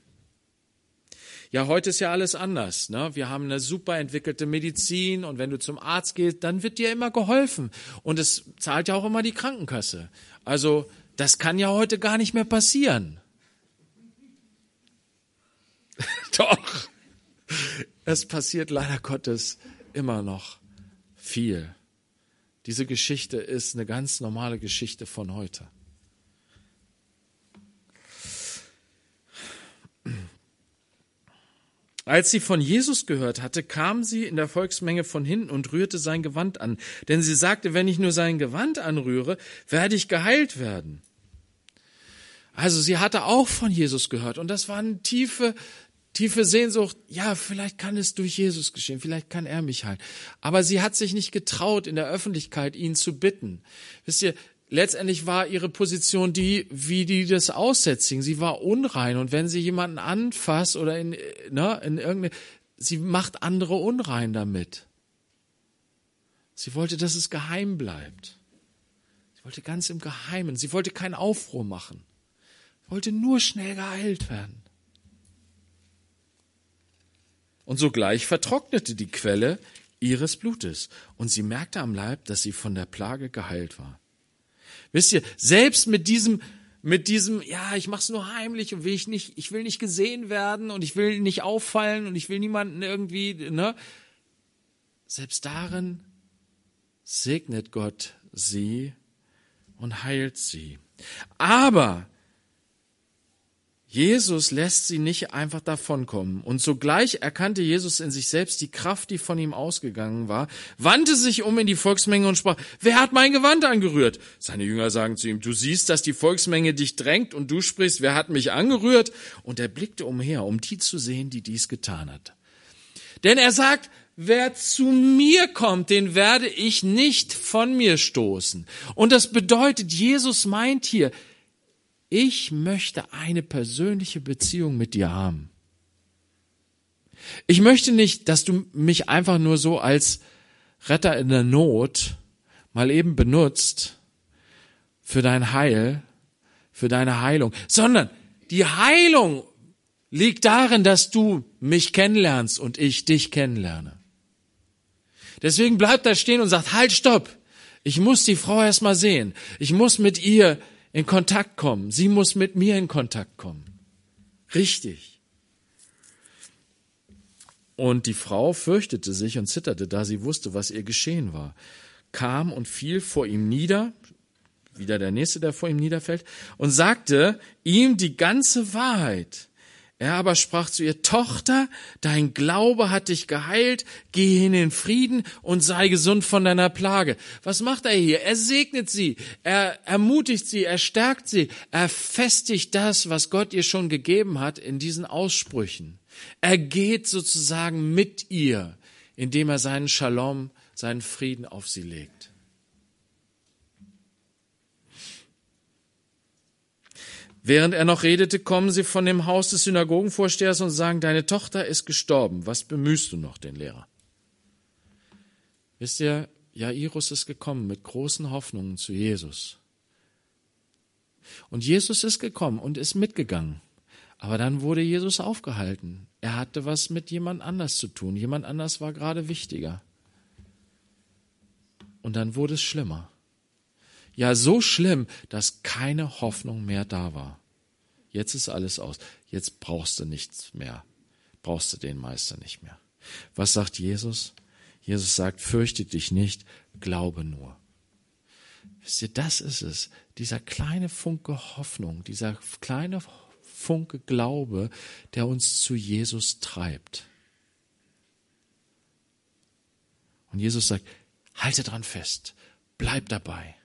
Ja, heute ist ja alles anders. Ne? Wir haben eine super entwickelte Medizin und wenn du zum Arzt gehst, dann wird dir immer geholfen. Und es zahlt ja auch immer die Krankenkasse. Also das kann ja heute gar nicht mehr passieren. Doch, es passiert leider Gottes immer noch viel. Diese Geschichte ist eine ganz normale Geschichte von heute. Als sie von Jesus gehört hatte, kam sie in der Volksmenge von hinten und rührte sein Gewand an. Denn sie sagte, wenn ich nur sein Gewand anrühre, werde ich geheilt werden. Also sie hatte auch von Jesus gehört und das war eine tiefe, tiefe Sehnsucht. Ja, vielleicht kann es durch Jesus geschehen, vielleicht kann er mich heilen. Aber sie hat sich nicht getraut, in der Öffentlichkeit ihn zu bitten. Wisst ihr, letztendlich war ihre Position die, wie die das Aussätzigen. Sie war unrein und wenn sie jemanden anfasst oder in, ne, in irgendeine, sie macht andere unrein damit. Sie wollte, dass es geheim bleibt. Sie wollte ganz im Geheimen. Sie wollte keinen Aufruhr machen. Wollte nur schnell geheilt werden. Und sogleich vertrocknete die Quelle ihres Blutes und sie merkte am Leib, dass sie von der Plage geheilt war. Wisst ihr, selbst mit diesem, mit diesem, ja, ich mach's nur heimlich und will ich nicht, ich will nicht gesehen werden und ich will nicht auffallen und ich will niemanden irgendwie, ne? Selbst darin segnet Gott sie und heilt sie. Aber Jesus lässt sie nicht einfach davonkommen. Und sogleich erkannte Jesus in sich selbst die Kraft, die von ihm ausgegangen war, wandte sich um in die Volksmenge und sprach, wer hat mein Gewand angerührt? Seine Jünger sagen zu ihm, du siehst, dass die Volksmenge dich drängt und du sprichst, wer hat mich angerührt? Und er blickte umher, um die zu sehen, die dies getan hat. Denn er sagt, wer zu mir kommt, den werde ich nicht von mir stoßen. Und das bedeutet, Jesus meint hier, ich möchte eine persönliche Beziehung mit dir haben. Ich möchte nicht, dass du mich einfach nur so als Retter in der Not mal eben benutzt für dein Heil, für deine Heilung, sondern die Heilung liegt darin, dass du mich kennenlernst und ich dich kennenlerne. Deswegen bleibt da stehen und sagt, halt, stopp. Ich muss die Frau erst mal sehen. Ich muss mit ihr in Kontakt kommen. Sie muss mit mir in Kontakt kommen. Richtig. Und die Frau fürchtete sich und zitterte, da sie wusste, was ihr geschehen war, kam und fiel vor ihm nieder, wieder der nächste, der vor ihm niederfällt, und sagte ihm die ganze Wahrheit. Er aber sprach zu ihr, Tochter, dein Glaube hat dich geheilt, geh hin in Frieden und sei gesund von deiner Plage. Was macht er hier? Er segnet sie, er ermutigt sie, er stärkt sie, er festigt das, was Gott ihr schon gegeben hat, in diesen Aussprüchen. Er geht sozusagen mit ihr, indem er seinen Shalom, seinen Frieden auf sie legt. Während er noch redete, kommen sie von dem Haus des Synagogenvorstehers und sagen, deine Tochter ist gestorben. Was bemühst du noch den Lehrer? Wisst ihr, Jairus ist gekommen mit großen Hoffnungen zu Jesus. Und Jesus ist gekommen und ist mitgegangen. Aber dann wurde Jesus aufgehalten. Er hatte was mit jemand anders zu tun. Jemand anders war gerade wichtiger. Und dann wurde es schlimmer. Ja, so schlimm, dass keine Hoffnung mehr da war. Jetzt ist alles aus. Jetzt brauchst du nichts mehr. Brauchst du den Meister nicht mehr. Was sagt Jesus? Jesus sagt, fürchte dich nicht, glaube nur. Wisst ihr, das ist es. Dieser kleine Funke Hoffnung, dieser kleine Funke Glaube, der uns zu Jesus treibt. Und Jesus sagt, halte dran fest, bleib dabei.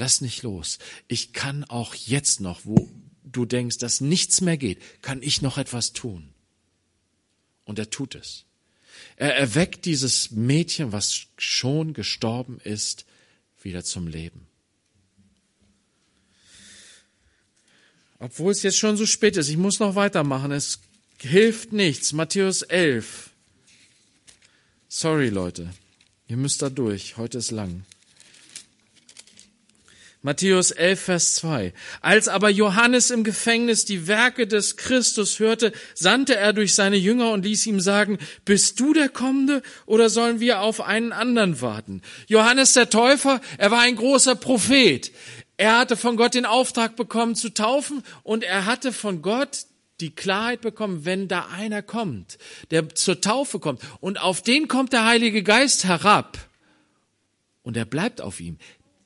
Lass nicht los. Ich kann auch jetzt noch, wo du denkst, dass nichts mehr geht, kann ich noch etwas tun. Und er tut es. Er erweckt dieses Mädchen, was schon gestorben ist, wieder zum Leben. Obwohl es jetzt schon so spät ist, ich muss noch weitermachen, es hilft nichts. Matthäus 11. Sorry, Leute. Ihr müsst da durch. Heute ist lang. Matthäus 11, Vers 2. Als aber Johannes im Gefängnis die Werke des Christus hörte, sandte er durch seine Jünger und ließ ihm sagen, bist du der Kommende oder sollen wir auf einen anderen warten? Johannes der Täufer, er war ein großer Prophet. Er hatte von Gott den Auftrag bekommen zu taufen und er hatte von Gott die Klarheit bekommen, wenn da einer kommt, der zur Taufe kommt und auf den kommt der Heilige Geist herab und er bleibt auf ihm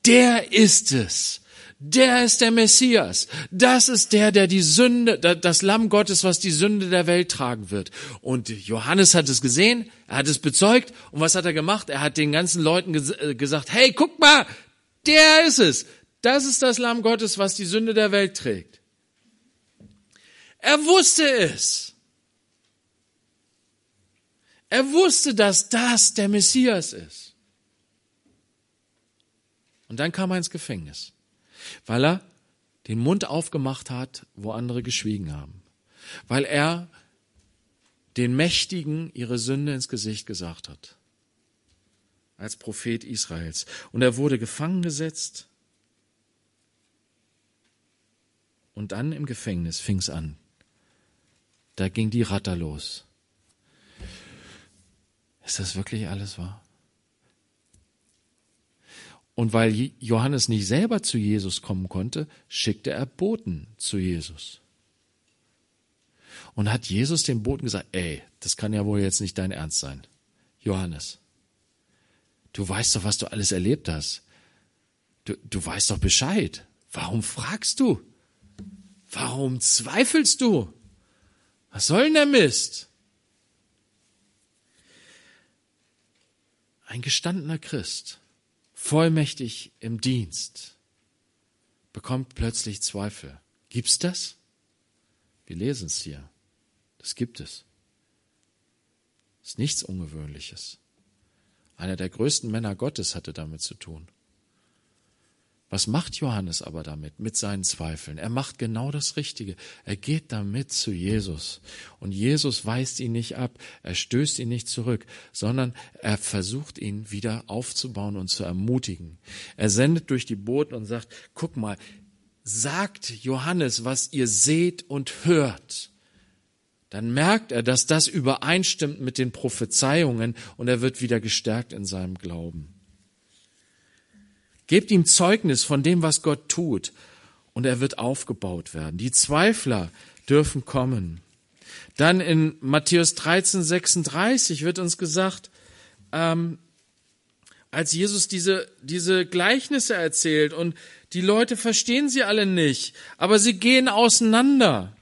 der ist es. Der ist der Messias. Das ist der, der die Sünde, das Lamm Gottes, was die Sünde der Welt tragen wird. Und Johannes hat es gesehen, er hat es bezeugt. Und was hat er gemacht? Er hat den ganzen Leuten äh, gesagt, hey, guck mal, der ist es. Das ist das Lamm Gottes, was die Sünde der Welt trägt. Er wusste es. Er wusste, dass das der Messias ist. Und dann kam er ins Gefängnis, weil er den Mund aufgemacht hat, wo andere geschwiegen haben. Weil er den Mächtigen ihre Sünde ins Gesicht gesagt hat. Als Prophet Israels. Und er wurde gefangen gesetzt. Und dann im Gefängnis fing's an. Da ging die Ratter los. Ist das wirklich alles wahr? Und weil Johannes nicht selber zu Jesus kommen konnte, schickte er Boten zu Jesus. Und hat Jesus dem Boten gesagt, ey, das kann ja wohl jetzt nicht dein Ernst sein. Johannes, du weißt doch, was du alles erlebt hast. Du, du weißt doch Bescheid. Warum fragst du? Warum zweifelst du? Was soll denn der Mist? Ein gestandener Christ vollmächtig im Dienst, bekommt plötzlich Zweifel. Gibt's das? Wir lesen es hier. Das gibt es. Ist nichts Ungewöhnliches. Einer der größten Männer Gottes hatte damit zu tun. Was macht Johannes aber damit, mit seinen Zweifeln? Er macht genau das Richtige. Er geht damit zu Jesus. Und Jesus weist ihn nicht ab, er stößt ihn nicht zurück, sondern er versucht ihn wieder aufzubauen und zu ermutigen. Er sendet durch die Boten und sagt, guck mal, sagt Johannes, was ihr seht und hört. Dann merkt er, dass das übereinstimmt mit den Prophezeiungen und er wird wieder gestärkt in seinem Glauben. Gebt ihm Zeugnis von dem, was Gott tut, und er wird aufgebaut werden. Die Zweifler dürfen kommen. Dann in Matthäus 13, 36 wird uns gesagt, ähm, als Jesus diese, diese Gleichnisse erzählt und die Leute verstehen sie alle nicht, aber sie gehen auseinander.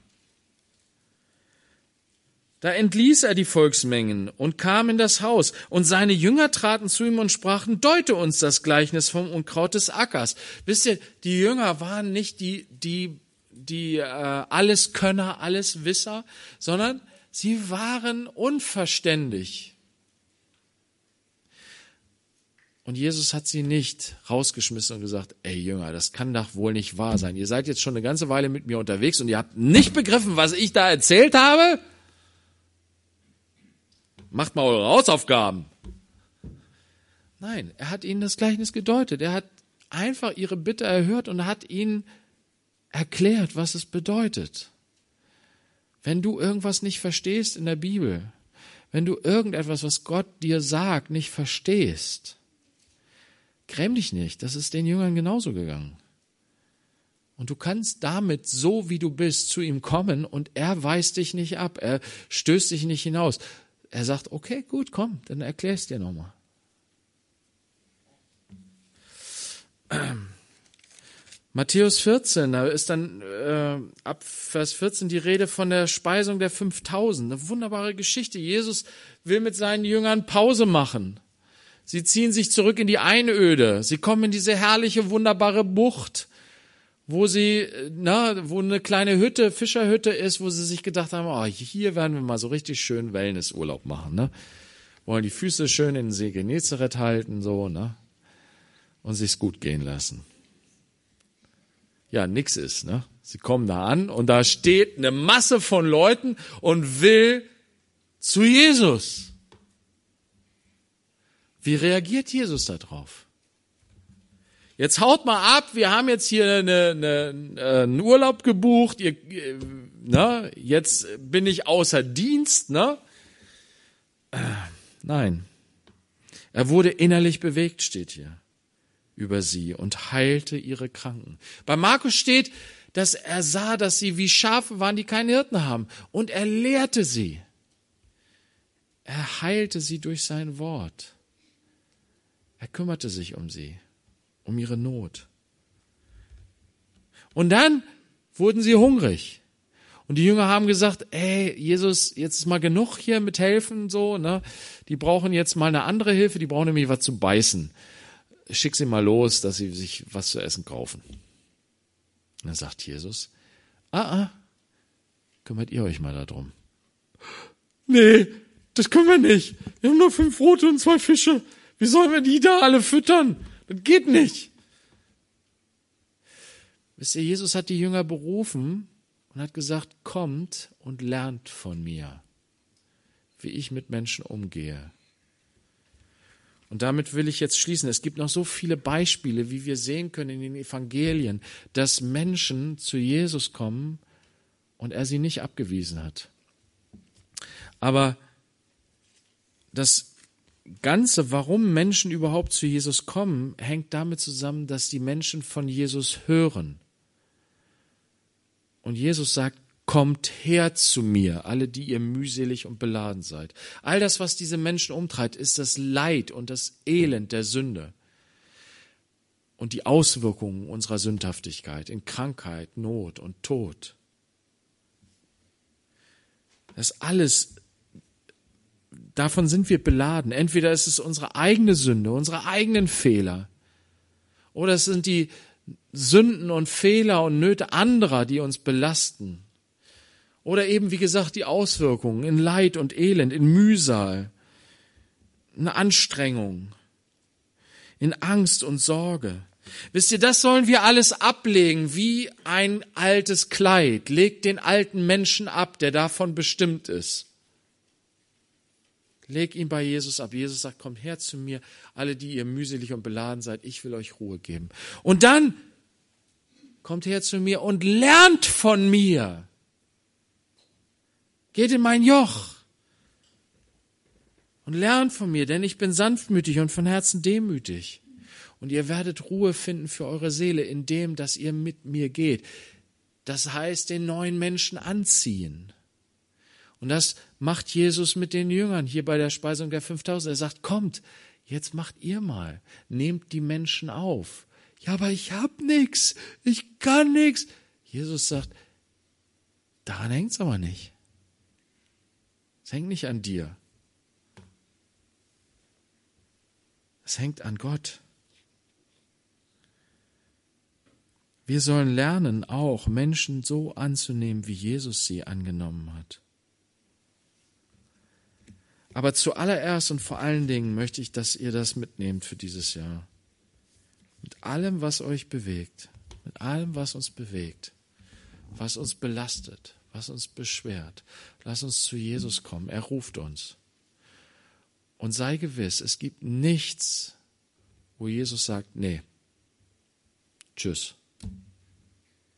Da entließ er die Volksmengen und kam in das Haus, und seine Jünger traten zu ihm und sprachen, deute uns das Gleichnis vom Unkraut des Ackers. Wisst ihr, die Jünger waren nicht die, die, die äh, Alleskönner, Alleswisser, sondern sie waren unverständig. Und Jesus hat sie nicht rausgeschmissen und gesagt, ey Jünger, das kann doch wohl nicht wahr sein. Ihr seid jetzt schon eine ganze Weile mit mir unterwegs und ihr habt nicht begriffen, was ich da erzählt habe? Macht mal eure Hausaufgaben. Nein, er hat ihnen das Gleichnis gedeutet. Er hat einfach ihre Bitte erhört und hat ihnen erklärt, was es bedeutet. Wenn du irgendwas nicht verstehst in der Bibel, wenn du irgendetwas, was Gott dir sagt, nicht verstehst, gräm dich nicht. Das ist den Jüngern genauso gegangen. Und du kannst damit, so wie du bist, zu ihm kommen und er weist dich nicht ab, er stößt dich nicht hinaus, er sagt, okay, gut, komm, dann erklär es dir nochmal. Matthäus 14, da ist dann äh, ab Vers 14 die Rede von der Speisung der 5000. Eine wunderbare Geschichte. Jesus will mit seinen Jüngern Pause machen. Sie ziehen sich zurück in die Einöde. Sie kommen in diese herrliche, wunderbare Bucht wo sie, na, wo eine kleine Hütte, Fischerhütte ist, wo sie sich gedacht haben, oh, hier werden wir mal so richtig schön Wellnessurlaub machen, ne? Wollen die Füße schön in den See Genezareth halten, so, ne? Und sich's gut gehen lassen. Ja, nix ist, ne? Sie kommen da an und da steht eine Masse von Leuten und will zu Jesus. Wie reagiert Jesus darauf? Jetzt haut mal ab, wir haben jetzt hier eine, eine, einen Urlaub gebucht, ihr, ne, jetzt bin ich außer Dienst, ne? Äh, nein. Er wurde innerlich bewegt, steht hier über sie und heilte ihre Kranken. Bei Markus steht, dass er sah, dass sie wie Schafe waren, die keine Hirten haben. Und er lehrte sie. Er heilte sie durch sein Wort. Er kümmerte sich um sie, um ihre Not. Und dann wurden sie hungrig. Und die Jünger haben gesagt, ey, Jesus, jetzt ist mal genug hier mit helfen, so, ne? Die brauchen jetzt mal eine andere Hilfe, die brauchen nämlich was zu beißen. Schick sie mal los, dass sie sich was zu essen kaufen. Und dann sagt Jesus, ah, ah, kümmert ihr euch mal darum. Nee, das können wir nicht. Wir haben nur fünf Brote und zwei Fische. Wie sollen wir die da alle füttern? Das geht nicht. Wisst ihr, Jesus hat die Jünger berufen und hat gesagt, kommt und lernt von mir, wie ich mit Menschen umgehe. Und damit will ich jetzt schließen. Es gibt noch so viele Beispiele, wie wir sehen können in den Evangelien, dass Menschen zu Jesus kommen und er sie nicht abgewiesen hat. Aber das Ganze, warum Menschen überhaupt zu Jesus kommen, hängt damit zusammen, dass die Menschen von Jesus hören. Und Jesus sagt, Kommt her zu mir, alle, die ihr mühselig und beladen seid. All das, was diese Menschen umtreibt, ist das Leid und das Elend der Sünde und die Auswirkungen unserer Sündhaftigkeit in Krankheit, Not und Tod. Das alles, davon sind wir beladen. Entweder ist es unsere eigene Sünde, unsere eigenen Fehler, oder es sind die Sünden und Fehler und Nöte anderer, die uns belasten. Oder eben, wie gesagt, die Auswirkungen in Leid und Elend, in Mühsal, in Anstrengung, in Angst und Sorge. Wisst ihr, das sollen wir alles ablegen wie ein altes Kleid. Legt den alten Menschen ab, der davon bestimmt ist. Leg ihn bei Jesus ab. Jesus sagt, kommt her zu mir, alle, die ihr mühselig und beladen seid, ich will euch Ruhe geben. Und dann kommt her zu mir und lernt von mir. Geht in mein Joch und lernt von mir, denn ich bin sanftmütig und von Herzen demütig. Und ihr werdet Ruhe finden für eure Seele, indem dass ihr mit mir geht. Das heißt, den neuen Menschen anziehen. Und das macht Jesus mit den Jüngern hier bei der Speisung der 5000. Er sagt, kommt, jetzt macht ihr mal, nehmt die Menschen auf. Ja, aber ich hab nix, ich kann nix. Jesus sagt, daran hängt's aber nicht. Es hängt nicht an dir. Es hängt an Gott. Wir sollen lernen, auch Menschen so anzunehmen, wie Jesus sie angenommen hat. Aber zuallererst und vor allen Dingen möchte ich, dass ihr das mitnehmt für dieses Jahr. Mit allem, was euch bewegt, mit allem, was uns bewegt, was uns belastet, was uns beschwert. Lass uns zu Jesus kommen. Er ruft uns. Und sei gewiss, es gibt nichts, wo Jesus sagt, nee, tschüss.